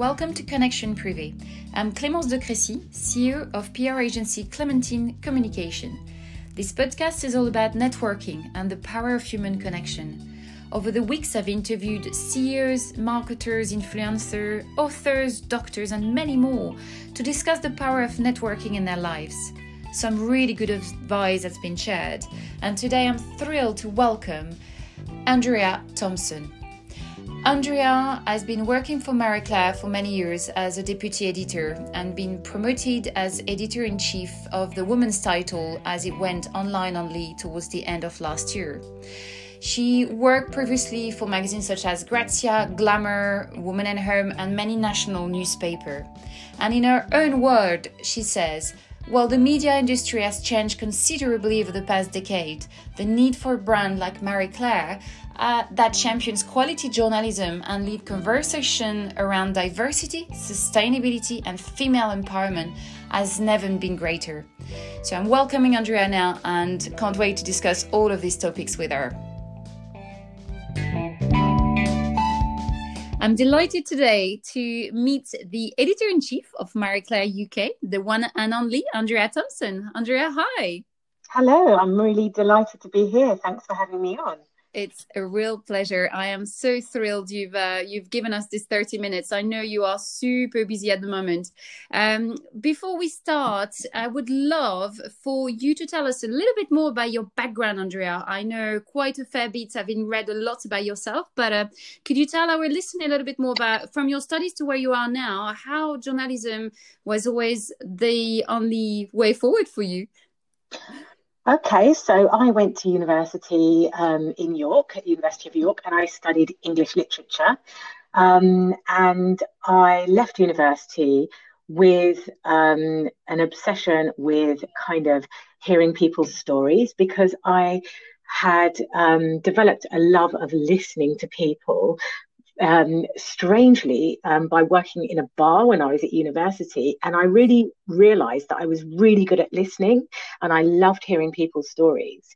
Welcome to Connection Privé. I'm Clémence de Crécy, CEO of PR agency Clementine Communication. This podcast is all about networking and the power of human connection. Over the weeks, I've interviewed CEOs, marketers, influencers, authors, doctors, and many more to discuss the power of networking in their lives. Some really good advice has been shared, and today I'm thrilled to welcome Andrea Thompson. Andrea has been working for Marie Claire for many years as a deputy editor and been promoted as editor in chief of the women's title as it went online only towards the end of last year. She worked previously for magazines such as Grazia, Glamour, Woman and Home, and many national newspapers. And in her own word, she says, while the media industry has changed considerably over the past decade, the need for a brand like Marie Claire uh, that champions quality journalism and lead conversation around diversity, sustainability, and female empowerment has never been greater. So I'm welcoming Andrea now and can't wait to discuss all of these topics with her. I'm delighted today to meet the editor in chief of Marie Claire UK, the one and only Andrea Thompson. Andrea, hi. Hello, I'm really delighted to be here. Thanks for having me on. It's a real pleasure. I am so thrilled you've uh, you've given us this 30 minutes. I know you are super busy at the moment. Um, before we start, I would love for you to tell us a little bit more about your background, Andrea. I know quite a fair bit. I've read a lot about yourself, but uh, could you tell our listener a little bit more about from your studies to where you are now, how journalism was always the only way forward for you? Okay, so I went to university um, in York, at the University of York, and I studied English literature. Um, and I left university with um, an obsession with kind of hearing people's stories because I had um, developed a love of listening to people um, strangely um, by working in a bar when I was at university. And I really realized that I was really good at listening and I loved hearing people's stories.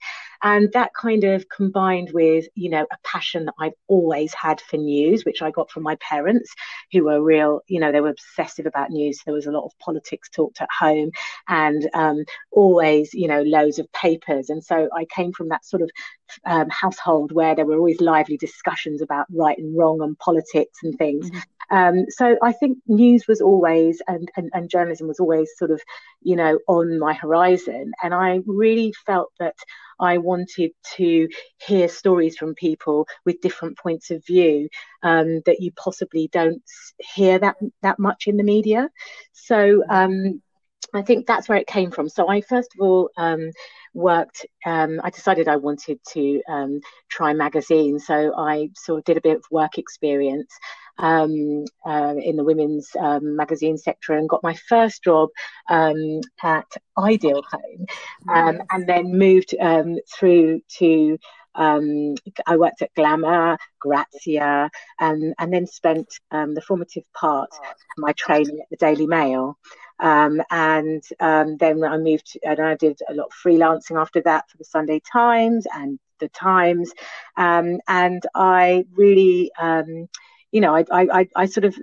And that kind of combined with, you know, a passion that I've always had for news, which I got from my parents, who were real, you know, they were obsessive about news. There was a lot of politics talked at home and um, always, you know, loads of papers. And so I came from that sort of um, household where there were always lively discussions about right and wrong and politics and things. Mm-hmm. Um, so I think news was always and, and, and journalism was always sort of, you know, on my horizon. And I really felt that I wanted to hear stories from people with different points of view um, that you possibly don't hear that that much in the media. So um, I think that's where it came from. So I first of all um, worked. Um, I decided I wanted to um, try magazines, so I sort of did a bit of work experience um, uh, in the women's um, magazine sector and got my first job um, at Ideal Home, um, and then moved um, through to. Um, I worked at Glamour, Grazia, and and then spent the formative part of my training at the Daily Mail. Um, and um, then I moved and I did a lot of freelancing after that for the Sunday Times and the Times. Um, and I really, you know, I, I, I sort of,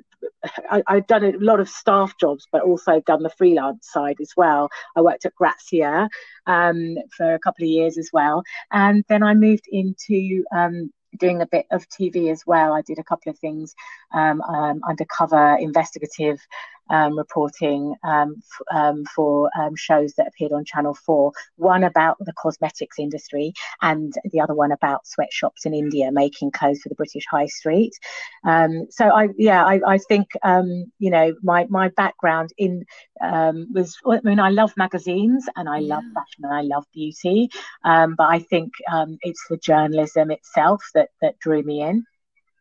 I, I'd done a lot of staff jobs, but also done the freelance side as well. I worked at Grazia um, for a couple of years as well. And then I moved into um, doing a bit of TV as well. I did a couple of things um, um, undercover investigative um, reporting um, f- um, for um, shows that appeared on Channel 4. One about the cosmetics industry, and the other one about sweatshops in India making clothes for the British High Street. Um, so I, yeah, I, I think you know my my background in was. I mean, I love magazines and I yeah. love fashion and I love beauty, but I think it's the journalism itself that that drew me in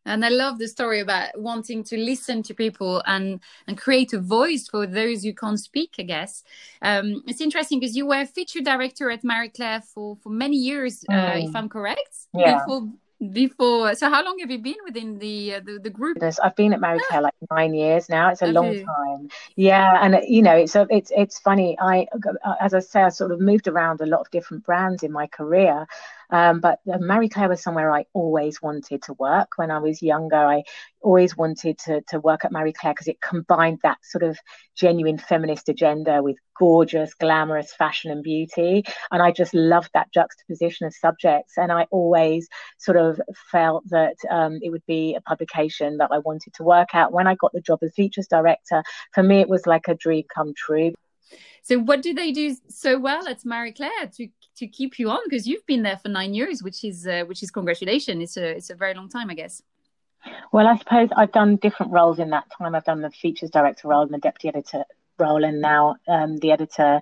and i love the story about wanting to listen to people and and create a voice for those who can't speak i guess um, it's interesting because you were feature director at marie claire for for many years mm. uh, if mm. i'm correct yeah. before before so how long have you been within the uh, the, the, group i've been at marie claire like nine years now it's a have long you? time yeah and uh, you know it's a, it's it's funny i uh, as i say i sort of moved around a lot of different brands in my career Um, but uh, Marie Claire was somewhere I always wanted to work. When I was younger, I always wanted to, to work at Marie Claire because it combined that sort of genuine feminist agenda with gorgeous, glamorous fashion and beauty. And I just loved that juxtaposition of subjects. And I always sort of felt that um, it would be a publication that I wanted to work at. When I got the job as features director, for me, it was like a dream come true. So, what do they do so well at Marie Claire to to keep you on? Because you've been there for nine years, which is uh, which is congratulations. It's a it's a very long time, I guess. Well, I suppose I've done different roles in that time. I've done the features director role and the deputy editor role, and now um, the editor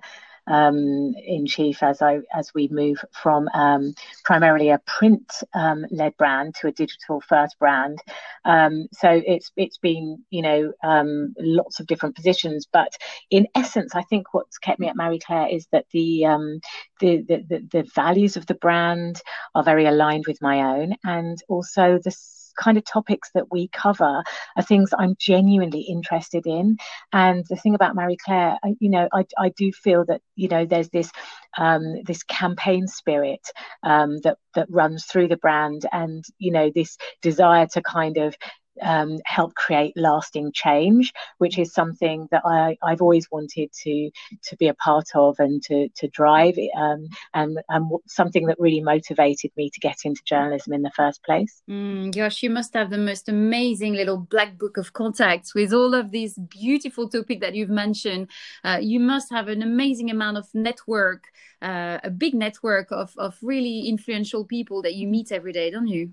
um, in chief as I as we move from um, primarily a print um, led brand to a digital first brand. Um, so it's it's been you know um, lots of different positions, but in essence, I think what's kept me at Marie Claire is that the, the the the values of the brand are very aligned with my own, and also the kind of topics that we cover are things I'm genuinely interested in. And the thing about Marie Claire, I, you know, I, I do feel that you know there's this um, this campaign spirit um, that that runs through the brand, and you know this desire to kind of um, help create lasting change, which is something that I, I've always wanted to to be a part of and to to drive, um, and and something that really motivated me to get into journalism in the first place. Mm, gosh, you must have the most amazing little black book of contacts with all of these beautiful topics that you've mentioned. Uh, you must have an amazing amount of network, uh, a big network of of really influential people that you meet every day, don't you?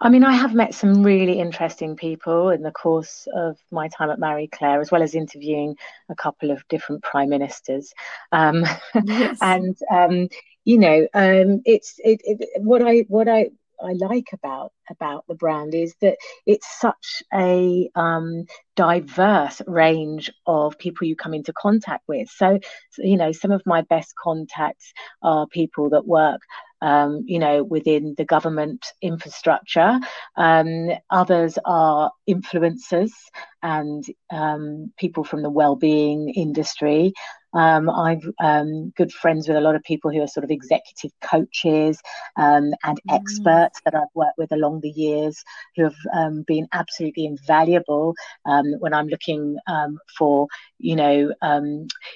I mean, I have met some really interesting people in the course of my time at Marie Claire, as well as interviewing a couple of different prime ministers. Um, yes. and um, you know, um, it's it, it, what I what I I like about about the brand is that it's such a um, diverse range of people you come into contact with. So, so, you know, some of my best contacts are people that work um, you know, within the government infrastructure. Um, others are influencers and um, people from the well-being industry. Um, I'm um, good friends with a lot of people who are sort of executive coaches um, and mm. experts that I've worked with along the years who have um, been absolutely invaluable um, when I'm looking um, for, you know,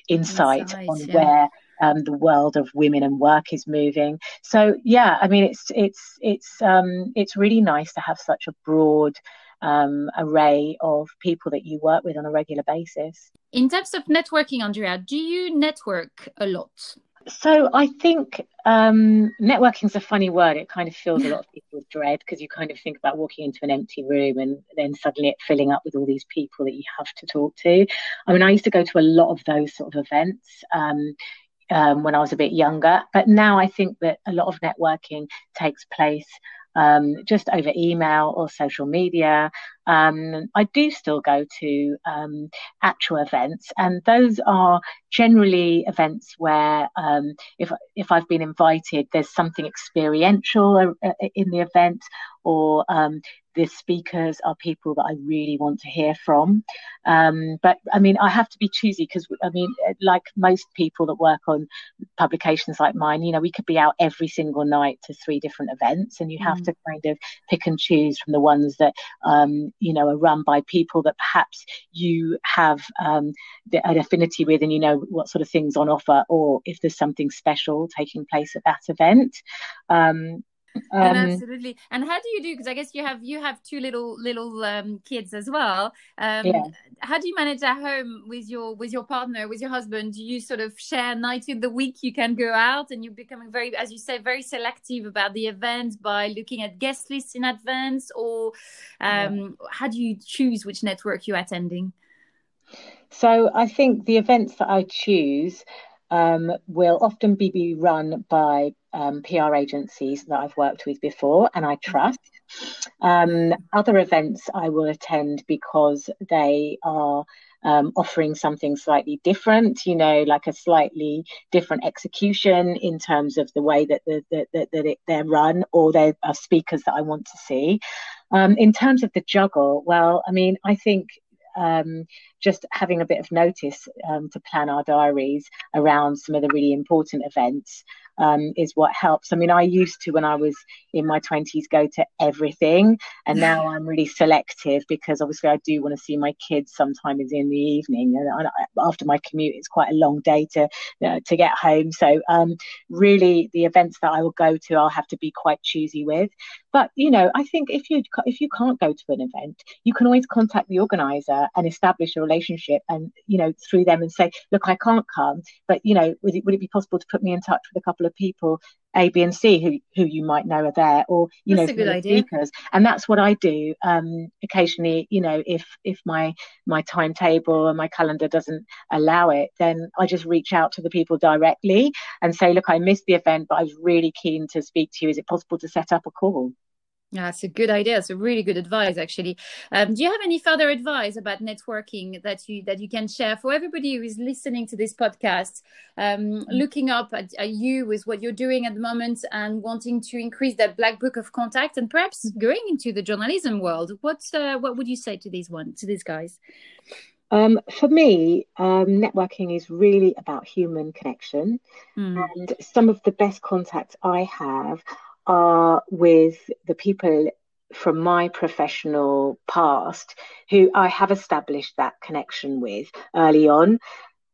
insight, insight on yeah. where um, the world of women and work is moving. So yeah, I mean it's it's it's um, it's really nice to have such a broad um, array of people that you work with on a regular basis. In terms of networking, Andrea, do you network a lot? So I think um, networking is a funny word. It kind of fills a lot of people with dread because you kind of think about walking into an empty room and then suddenly it filling up with all these people that you have to talk to. I mean, I used to go to a lot of those sort of events. Um, um, when I was a bit younger. But now I think that a lot of networking takes place um, just over email or social media. Um, I do still go to um, actual events, and those are generally events where, um, if if I've been invited, there's something experiential uh, in the event, or um, the speakers are people that I really want to hear from. Um, but I mean, I have to be choosy because I mean, like most people that work on publications like mine, you know, we could be out every single night to three different events, and you have mm. to kind of pick and choose from the ones that um, you know are run by people that perhaps you have um, an affinity with, and you know what sort of things on offer, or if there's something special taking place at that event. Um, um, absolutely. And how do you do? Because I guess you have you have two little little um, kids as well. Um, yeah. How do you manage at home with your with your partner, with your husband? Do you sort of share nights in the week? You can go out, and you're becoming very, as you say, very selective about the events by looking at guest lists in advance, or yeah. Um, how do you choose which network you're attending? So I think the events that I choose um, will often be, be run by um, PR agencies that I've worked with before and I trust. Um, other events I will attend because they are um, offering something slightly different, you know, like a slightly different execution in terms of the way that, the, that, that, that it, they're run or they are speakers that I want to see. Um, in terms of the juggle, well, I mean, I think um, just having a bit of notice um, to plan our diaries around some of the really important events um, is what helps. I mean, I used to when I was in my 20s go to everything, and now I'm really selective because obviously I do want to see my kids sometimes in the evening, and I, after my commute, it's quite a long day to uh, to get home. So um, really, the events that I will go to, I'll have to be quite choosy with. But you know, I think if you if you can't go to an event, you can always contact the organizer and establish a relationship, and you know through them and say, look, I can't come, but you know, would it, would it be possible to put me in touch with a couple of people a, B, and C who who you might know are there, or you that's know, a good idea. speakers. And that's what I do. Um, occasionally, you know, if if my my timetable and my calendar doesn't allow it, then I just reach out to the people directly and say, look, I missed the event, but I was really keen to speak to you. Is it possible to set up a call? Yeah, it's a good idea. It's a really good advice, actually. Um, do you have any further advice about networking that you that you can share for everybody who is listening to this podcast, um, mm-hmm. looking up at, at, you with what you're doing at the moment and wanting to increase that black book of contact and perhaps mm-hmm. going into the journalism world? What uh, what would you say to these one to these guys? Um, for me, um, networking is really about human connection, mm. and some of the best contacts I have are with the people from my professional past who I have established that connection with early on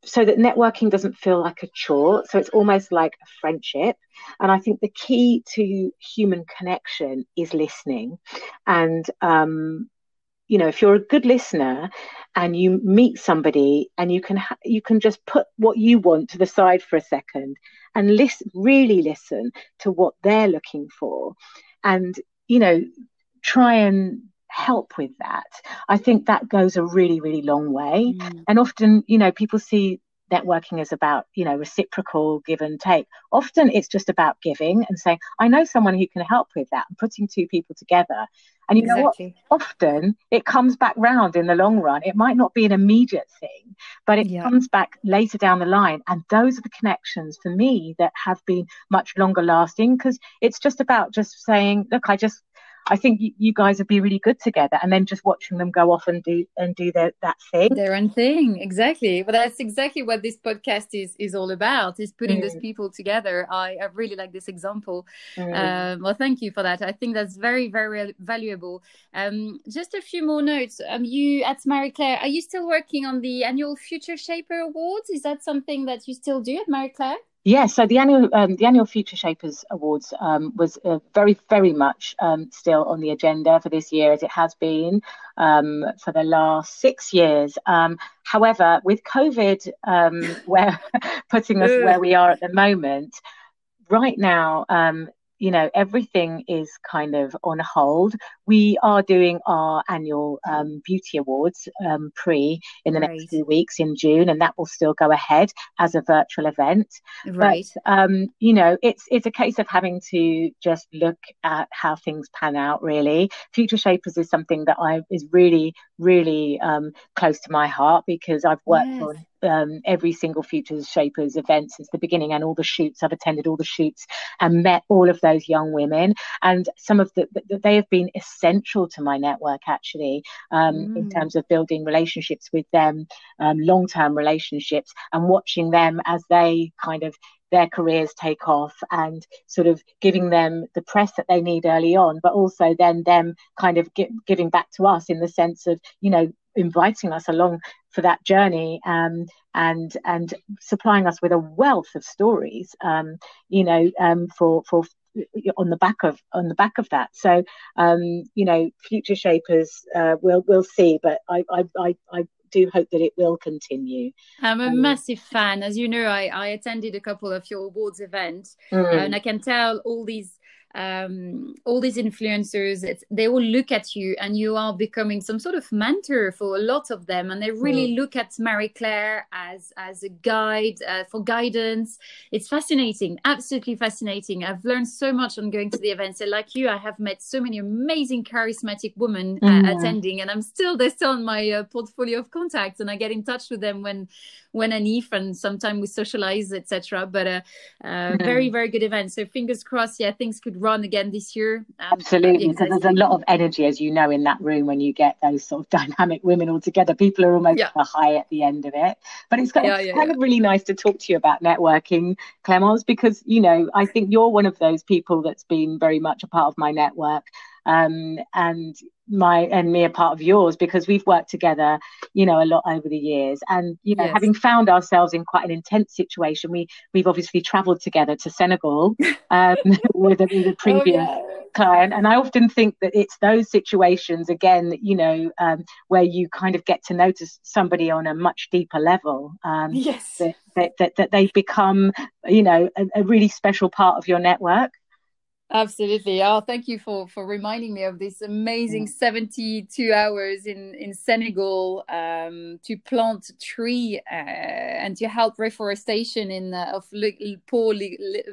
so that networking doesn't feel like a chore. So it's almost like a friendship. And I think the key to human connection is listening. And, um, you know, if you're a good listener and you meet somebody and you can ha- you can just put what you want to the side for a second and listen, really listen to what they're looking for, and you know, try and help with that. I think that goes a really, really long way. Mm. And often, you know, people see networking is about, you know, reciprocal give and take. Often it's just about giving and saying, I know someone who can help with that and putting two people together. And you exactly. know what? Often it comes back round in the long run. It might not be an immediate thing, but it yeah. comes back later down the line. And those are the connections for me that have been much longer lasting because it's just about just saying, look, I just I think you, guys would be really good together. And then just watching them go off and do and do their, that thing, their own thing, exactly. But that's exactly what this podcast is is all about: is putting mm. those people together. I, I really like this example. Mm. Um, well, thank you for that. I think that's very very valuable. Um, just a few more notes. Um, you at Marie Claire, are you still working on the annual Future Shaper Awards? Is that something that you still do at Marie Claire? Yeah, so the annual um, the annual Future Shapers Awards um, was uh, very very much um, still on the agenda for this year as it has been um, for the last six years. Um, however, with COVID, um, where putting us where we are at the moment, right now you know, everything is kind of on hold. We are doing our annual um, beauty awards um, pre in the right. next few weeks in June, and that will still go ahead as a virtual event. Right. But, um, you know, it's it's a case of having to just look at how things pan out. Really, Future Shapers is something that I is really really um, close to my heart because I've worked yes. on um, every single Futures Shapers event since the beginning and all the shoots. I've attended all the shoots and met all of those young women. And some of the, the they have been essential to my network actually um, mm. in terms of building relationships with them, um, long term relationships, and watching them as they kind of their careers take off and sort of giving them the press that they need early on, but also then them kind of giving back to us in the sense of, you know, inviting us along for that journey um, and and supplying us with a wealth of stories um, you know um, for for on the back of on the back of that. So um, you know future shapers uh, we'll we'll see but I I, I do hope that it will continue. I'm a um, massive fan. As you know, I, I attended a couple of your awards events, mm. and I can tell all these um, all these influencers they all look at you and you are becoming some sort of mentor for a lot of them. And they really mm. look at marie claire as as a guide uh, for guidance. It's fascinating absolutely fascinating. I've learned so much on going to the events. And like you i have met so many amazing charismatic women uh, mm. attending and i'm still they're still on my uh, portfolio of contacts. And i get in touch with them when when and if and sometimes we socialize etc but uh, uh, mm. very very good event so fingers crossed yeah things could run again this year. Um, Absolutely, because there's a lot of energy, as you know, in that room when you get those sort of dynamic women all together. People are almost yeah. high at the end of it. But it's, yeah, it's yeah, kind of really nice to talk to you about networking, Clémence, because you know I think you're one of those people that's been very much a part of my network um, and my and me a part of yours because we've worked together you know a lot over the years and you know yes. having found ourselves in quite an intense situation we we've obviously traveled together to senegal um, with, a, with a oh, previous oh, yeah. client and i often think that it's those situations again you know um, where you kind of get to notice somebody on a much deeper level um, yes that, that, that, that they become you know a, a really special part of your network Absolutely. Oh, thank you for for reminding me of this amazing mm. 72 hours in in Senegal um, to plant tree uh, and to help reforestation in uh, of poor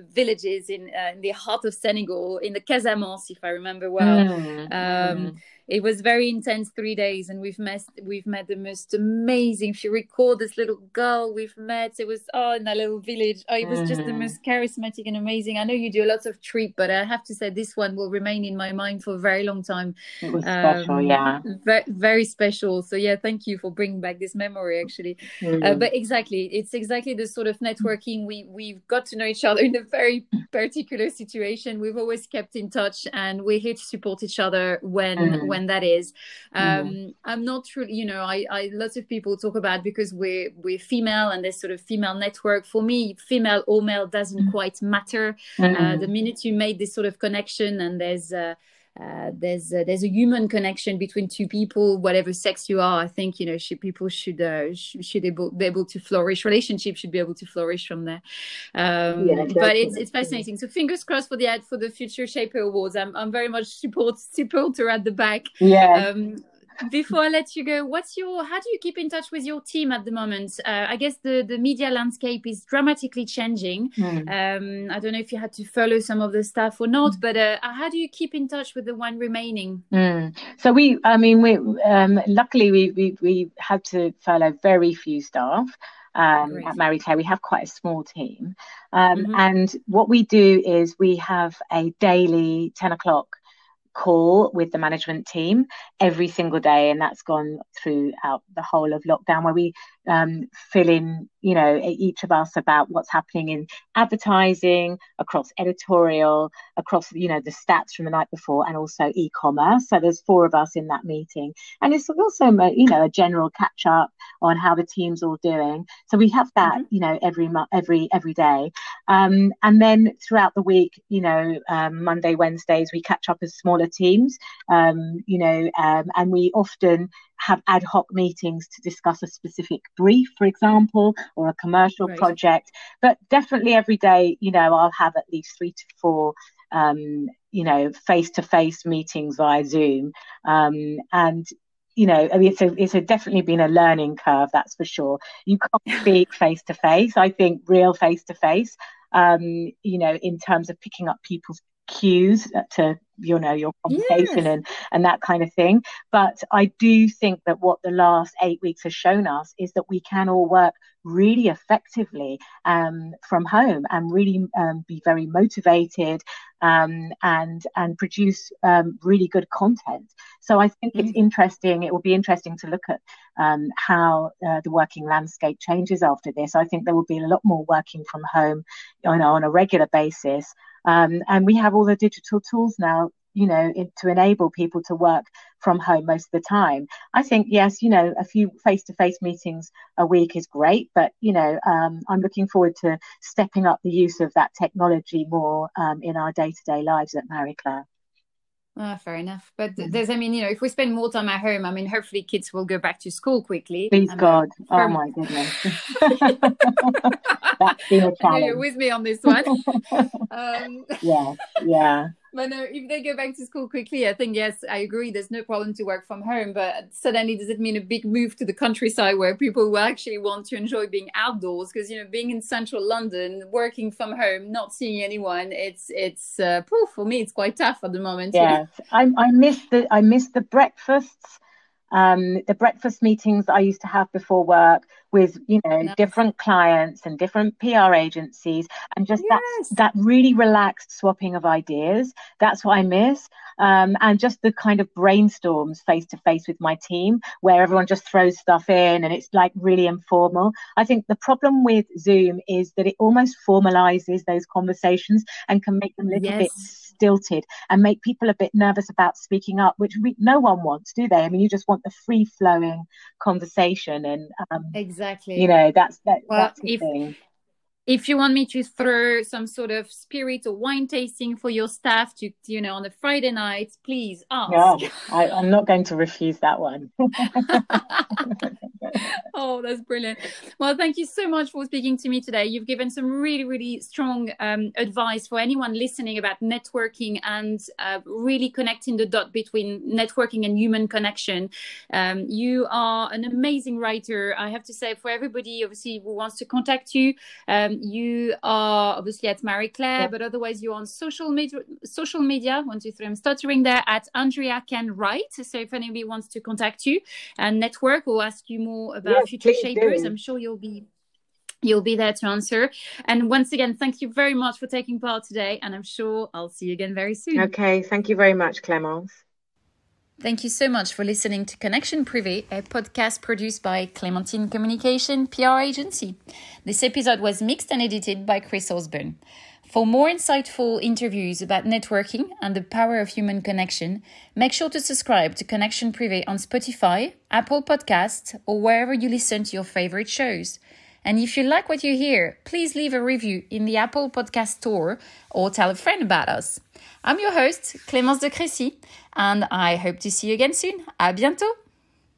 villages in, uh, in the heart of Senegal in the Casamance, if I remember well. Mm. Um, mm it was very intense three days and we've met we've met the most amazing. If you recall this little girl we've met. It was oh in that little village. Oh it was mm-hmm. just the most charismatic and amazing. I know you do lots of trip but i have to say this one will remain in my mind for a very long time. It was um, special yeah. very, very special. So yeah thank you for bringing back this memory actually. Mm-hmm. uh, but exactly it's exactly the sort of networking we we've got to know each other in a very particular situation. We've always kept in touch and we're here to support each other when mm-hmm. when when that is. Um, mm. I'm not truly, you know, I, I lots of people talk about because we're we're female and there's sort of female network. For me, female or male doesn't mm. quite matter. Mm. Uh, the minute you made this sort of connection and there's uh, uh, there's uh, there's a human connection between two people, whatever sex you are. I think you know should, people should uh, should, should able, be able to flourish. Relationships should be able to flourish from there. Um, yeah, but it's it's fascinating. So fingers crossed for the ad for the future Shaper Awards. I'm I'm very much support supporter at the back. Yeah. Um, before I let you go, what's your how do you keep in touch with your team at the moment? Uh, I guess the the media landscape is dramatically changing. Mm. Um, I don't know if you had to follow some of the staff or not, mm. but uh, how do you keep in touch with the one remaining? Mm. So we, I mean, we um, luckily we, we we had to follow very few staff. Um, at Marie Claire. We have quite a small team. Um, mm-hmm. And what we do is we have a daily 10 o'clock call with the management team every single day and that's gone throughout the whole of lockdown where we um, fill in you know each of us about what's happening in advertising across editorial across you know the stats from the night before and also e-commerce. So there's four of us in that meeting. And it's also you know a general catch up on how the team's all doing. So we have that mm-hmm. you know every every every day. Um, and then throughout the week you know um, monday wednesdays we catch up as smaller teams. Um, you know um, and we often have ad hoc meetings to discuss a specific brief, for example, or a commercial right. project. But definitely every day, you know, I'll have at least three to four, um, you know, face to face meetings via Zoom. Um, and you know, I mean, it's a, it's a definitely been a learning curve, that's for sure. You can't speak face to face. I think real face to face, you know, in terms of picking up people's cues to you know your conversation yes. and and that kind of thing but i do think that what the last eight weeks has shown us is that we can all work really effectively um, from home and really um, be very motivated um, and and produce um, really good content so i think mm-hmm. it's interesting it will be interesting to look at um, how uh, the working landscape changes after this i think there will be a lot more working from home you know, on a regular basis um, and we have all the digital tools now, you know, in, to enable people to work from home most of the time. I think, yes, you know, a few face to face meetings a week is great, but, you know, um, I'm looking forward to stepping up the use of that technology more um, in our day to day lives at Marie Claire. Oh, fair enough. But there's, I mean, you know, if we spend more time at home, I mean, hopefully kids will go back to school quickly. Please God. oh my goodness. That's been a challenge. You're with me on this one. um, yeah, yeah. But no, if they go back to school quickly, I think yes, I agree. There's no problem to work from home, but suddenly does it mean a big move to the countryside where people will actually want to enjoy being outdoors? Because you know, being in central London, working from home, not seeing anyone, it's it's uh, for me, it's quite tough at the moment. Yes, I, I miss the I miss the breakfasts um, the breakfast meetings I used to have before work with you know nice. different clients and different PR agencies and just yes. that that really relaxed swapping of ideas. That's what I miss. Um, and just the kind of brainstorms face to face with my team where everyone just throws stuff in and it's like really informal. I think the problem with Zoom is that it almost formalizes those conversations and can make them a little yes. bit stilted and make people a bit nervous about speaking up, which we, no one wants, do they? I mean, you just want the free flowing conversation, and um, exactly, you know, that's that, well, that's the if, thing if you want me to throw some sort of spirit or wine tasting for your staff to you know on a friday night please ask. Yeah I, i'm not going to refuse that one. Oh that's brilliant. Well thank you so much for speaking to me today. You've given some really really strong um, advice for anyone listening about networking and uh, really connecting the dot between networking and human connection. Um, you are an amazing writer. I have to say for everybody obviously who wants to contact you um, you are obviously at Marie Claire, yeah. but otherwise you're on social media. Social media, one, two, three. I'm stuttering there at Andrea Can Write. So if anybody wants to contact you and network or ask you more about yeah, future shapers, do. I'm sure you'll be you'll be there to answer. And once again, thank you very much for taking part today. And I'm sure I'll see you again very soon. Okay, thank you very much, Clémence. Thank you so much for listening to Connection Privé, a podcast produced by Clementine Communication PR agency. This episode was mixed and edited by Chris Osborne. For more insightful interviews about networking and the power of human connection, make sure to subscribe to Connection Privé on Spotify, Apple Podcasts, or wherever you listen to your favorite shows. And if you like what you hear, please leave a review in the Apple Podcast Store or tell a friend about us. I'm your host, Clémence de Crécy, and I hope to see you again soon. À bientôt!